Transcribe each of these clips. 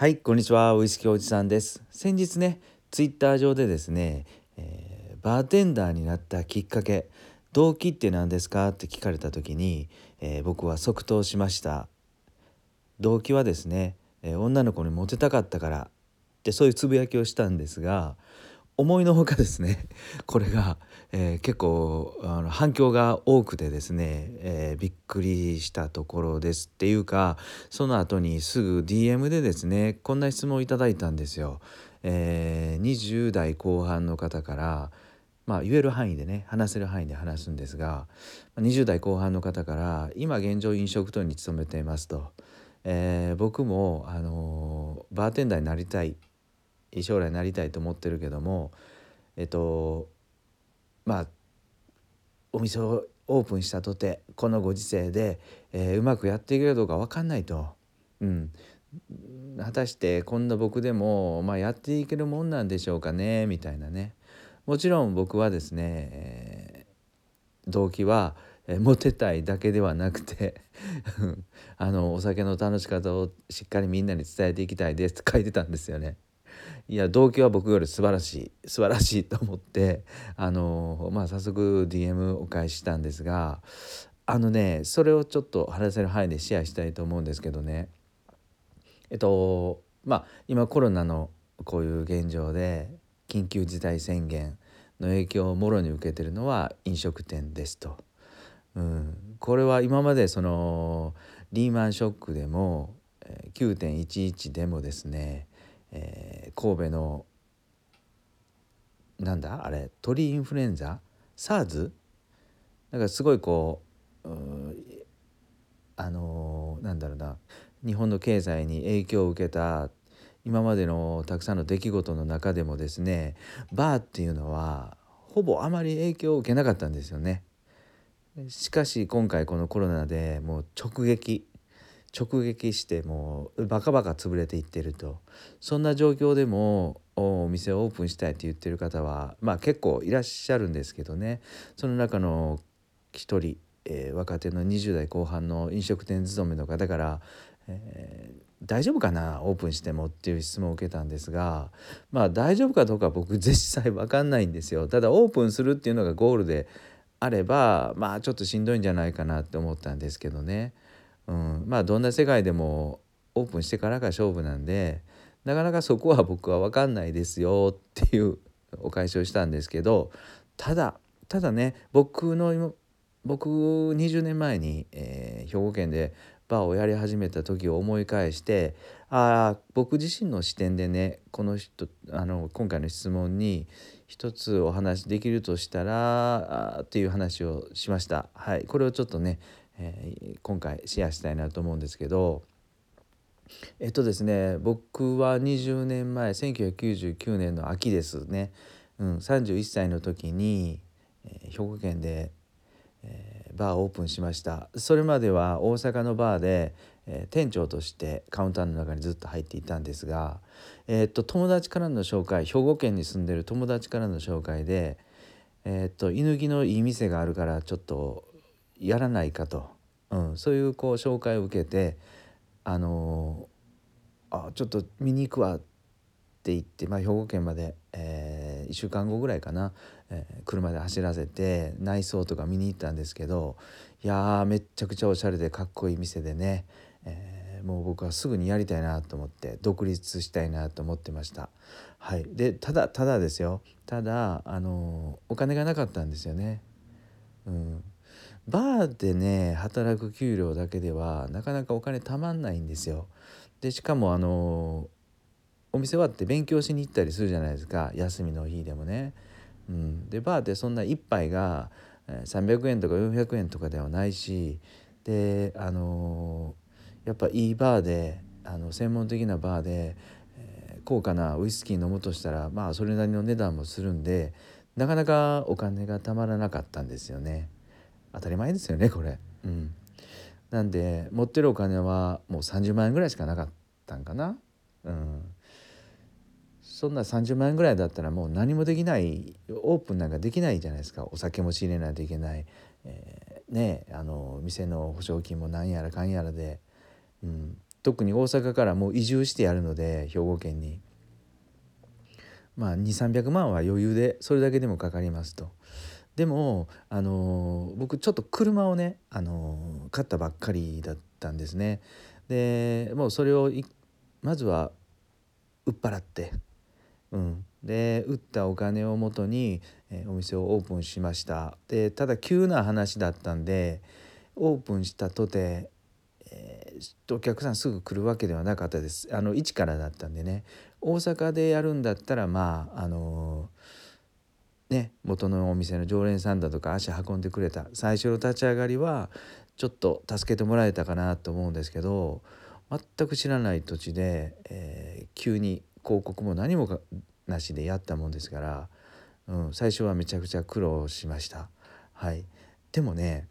はいこんにちは。ウイスキーおじさんです。先日ねツイッター上でですね、えー、バーテンダーになったきっかけ動機って何ですか？って聞かれた時に、えー、僕は即答しました。動機はですね、えー、女の子にモテたかったからってそういうつぶやきをしたんですが思いのほかですね これが、えー、結構あの反響が多くてですね、えー、びっくりしたところですっていうかその後にすぐ DM でですねこんな質問をいただいたんですよ。えー、20代後半の方からまあ、言える範囲でね話せる範囲で話すんですが20代後半の方から今現状飲食店に勤めていますと、えー、僕も、あのバーテンダーになりたい将来なりたいと思ってるけどもえっとまあお店をオープンしたとてこのご時世で、えー、うまくやっていけるかどうか分かんないと。うん果たしてこんな僕でも、まあ、やっていけるもんなんでしょうかねみたいなねもちろん僕はですね、えー、動機は、えー、モテたいだけではなくてあのお酒の楽し方をしっかりみんなに伝えていきたいですって書いてたんですよね。いや動機は僕より素晴らしい素晴らしいと思ってあのまあ早速 DM お返ししたんですがあのねそれをちょっと話せる範囲でシェアしたいと思うんですけどねえっとまあ今コロナのこういう現状で緊急事態宣言の影響をもろに受けてるのは飲食店ですと。うん、これは今までそのリーマンショックでも9.11でもですねえー、神戸のなんだ？あれ鳥インフルエンザ？SARS なんかすごいこうあのー、なんだろうな。日本の経済に影響を受けた今までのたくさんの出来事の中でもですねバーっていうのはほぼあまり影響を受けなかったんですよね。しかし今回このコロナでもう直撃直撃してもうバカバカ潰れていってると。そんな状況でもお店をオープンしたいって言ってる方はまあ結構いらっしゃるんですけどね。その中の一人、えー、若手の20代後半の飲食店勤めの方からえー、大丈夫かなオープンしてもっていう質問を受けたんですがまあ大丈夫かどうか僕実際分かんないんですよ。ただオープンするっていうのがゴールであればまあちょっとしんどいんじゃないかなって思ったんですけどね。うん、まあどんな世界でもオープンしてからが勝負なんでなかなかそこは僕は分かんないですよっていうお返しをしたんですけどただただね僕の僕20年前に、えー、兵庫県でバーをやり始めた時を思い返してああ僕自身の視点でねこの人あの今回の質問に一つお話できるとしたらっていう話をしました。はい、これをちょっとねえー、今回シェアしたいなと思うんですけどえっとですね僕は20年前1999年の秋ですね、うん、31歳の時に、えー、兵庫県で、えー、バーをオープンしました。それまでは大阪のバーで、えー、店長としてカウンターの中にずっと入っていたんですが、えー、っと友達からの紹介兵庫県に住んでる友達からの紹介でえー、っと犬木のいい店があるからちょっとやらないかと、うん、そういうこう紹介を受けてあのー、あちょっと見に行くわって言って、まあ、兵庫県まで、えー、1週間後ぐらいかな、えー、車で走らせて内装とか見に行ったんですけどいやめっちゃくちゃおしゃれでかっこいい店でね、えー、もう僕はすぐにやりたいなと思って独立したいなと思ってました。はい、でただただですよ。ただあのお金がなかったんですよね。うん、バーでね働く給料だけではなかなかお金たまんないんですよ。でしかもあのお店終わって勉強しに行ったりするじゃないですか休みの日でもね。うん、でバーってそんな1杯が300円とか400円とかではないしであのやっぱいいバーであの専門的なバーで、えー、高価なウイスキー飲むとしたらまあそれなりの値段もするんでなかなかお金がたまらなかったんですよね。当たり前ですよねこれ。うん、なんで持ってるお金はもう30万円ぐらいしかなかったんかな。うん、そんな30万円ぐらいだったらもう何もできないオープンなんかできないじゃないですか。お酒も仕入れないといけない、えー、ねあの店の保証金もなんやらかんやらで、うん、特に大阪からもう移住してやるので兵庫県に。まあ2300万は余裕でそれだけでもかかりますと。でも、あの僕ちょっと車をね、あの買ったばっかりだったんですね。でもうそれをまずは売っ払って、うん、で売ったお金をもとに、えお店をオープンしました。でただ急な話だったんでオープンしたとて、えー、お客さんすぐ来るわけではなかったです。あの一からだったんでね。大阪でやるんだったらまああのー、ね元のお店の常連さんだとか足運んでくれた最初の立ち上がりはちょっと助けてもらえたかなと思うんですけど全く知らない土地で、えー、急に広告も何もなしでやったもんですから、うん、最初はめちゃくちゃ苦労しました。はい、でもね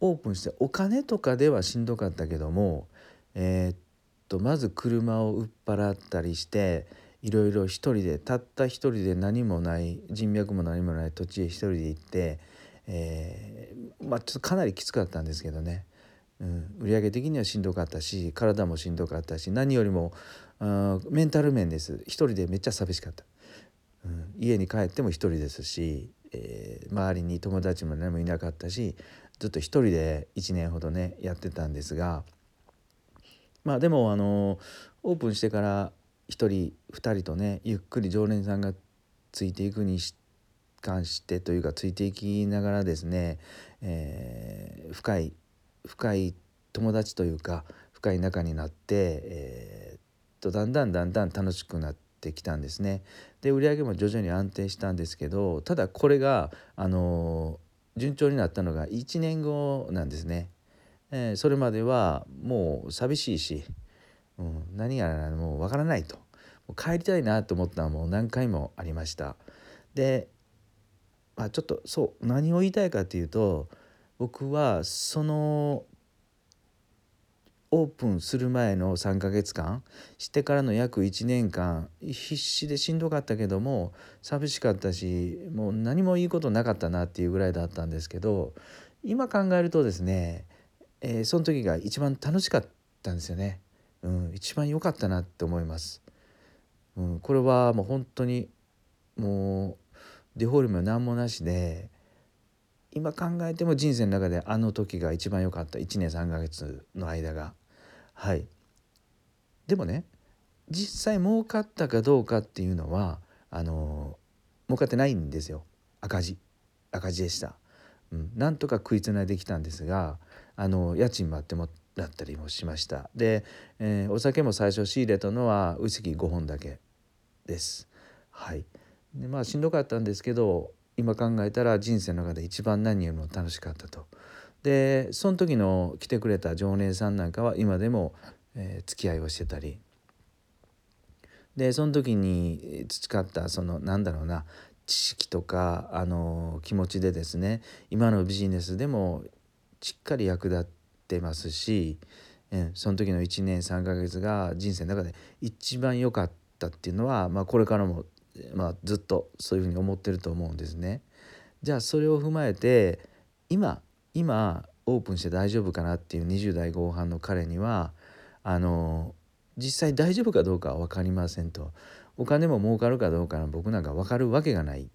オープンしてお金とかではしんどかったけども、えー、っとまず車を売っ払ったりしていろいろ一人でたった一人で何もない人脈も何もない土地へ一人で行って、えー、まあちょっとかなりきつかったんですけどね、うん、売上的にはしんどかったし体もしんどかったし何よりもあメンタル面です。一人でめっちゃ寂しかった、うん、家に帰っても一人ですし、えー、周りに友達も何もいなかったしずっと一人で1年ほどねやってたんですが。まあでもあのオープンしてから1人2人とねゆっくり常連さんがついていくに関してというかついていきながらですね、えー、深い深い友達というか深い仲になって、えー、とだんだんだんだん楽しくなってきたんですね。で売り上げも徐々に安定したんですけどただこれがあの順調になったのが1年後なんですね。えー、それまではもう寂しいし、うん、何がもうわからないと帰りたいなと思ったのはもう何回もありました。で、まあ、ちょっとそう何を言いたいかというと僕はそのオープンする前の3ヶ月間してからの約1年間必死でしんどかったけども寂しかったしもう何もいいことなかったなっていうぐらいだったんですけど今考えるとですね、えー、その時が一番楽しかったんですよね、うん、一番良かったなって思います、うん、これはもう本当にもうデフォルメは何もなしで今考えても人生の中であの時が一番良かった。1年3ヶ月の間が。はい。でもね実際儲かったかどうかっていうのはあの儲かってないんですよ。赤字。赤字でした、うん、なんとか食いつないできたんですがあの家賃もあってもらったりもしました。で、えー、お酒も最初仕入れたのはウイスキー5本だけです。はい。でまあしんどかったんですけど今考えたら人生の中で一番何よりも楽しかったと。でその時の来てくれた常連さんなんかは今でも、えー、付き合いをしてたり。でその時に培ったそのなんだろうな知識とかあの気持ちでですね今のビジネスでもしっかり役立ってますし、えー、その時の1年3ヶ月が人生の中で一番良かったっていうのは、まあ、これからも、まあ、ずっとそういうふうに思ってると思うんですね。じゃあそれを踏まえて今今オープンして大丈夫かなっていう20代後半の彼にはあの実際大丈夫かどうかは分かりませんとお金も儲かるかどうかの僕なんか分かるわけがない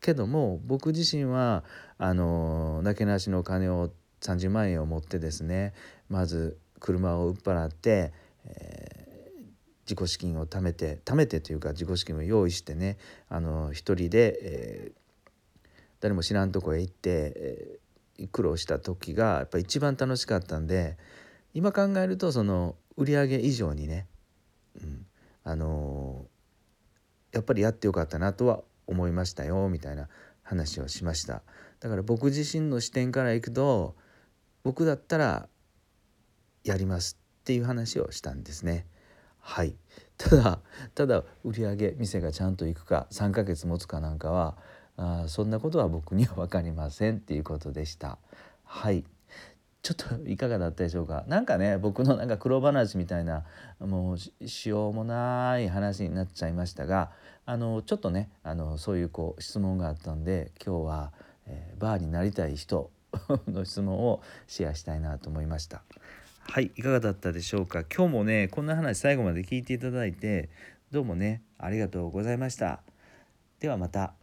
けども僕自身はあのなけなしの金を30万円を持ってですねまず車を売っ払って、えー、自己資金を貯めて貯めてというか自己資金を用意してねあの一人で、えー、誰も知らんとこへ行って、えー苦労した時がやっぱ一番楽しかったんで今考えるとその売り上げ以上にね、うん、あの、やっぱりやってよかったなとは思いましたよみたいな話をしました。だから僕自身の視点からいくと僕だったらやりますっていう話をしたんですね。はい。ただただ売り上げ店がちゃんと行くか3ヶ月持つかなんかはあそんなことは僕には分かりませんっていうことでした。はい。ちょっといかがだったでしょうか？何かね僕のなんか苦労話みたいなもうしようもない話になっちゃいましたがあのちょっとねあのそういうこう質問があったんで今日は、えー、バーになりたい人 の質問をシェアしたいなと思いました。はいいかがだったでしょうか？今日もねこんな話最後まで聞いていただいてどうもねありがとうございましたではまた。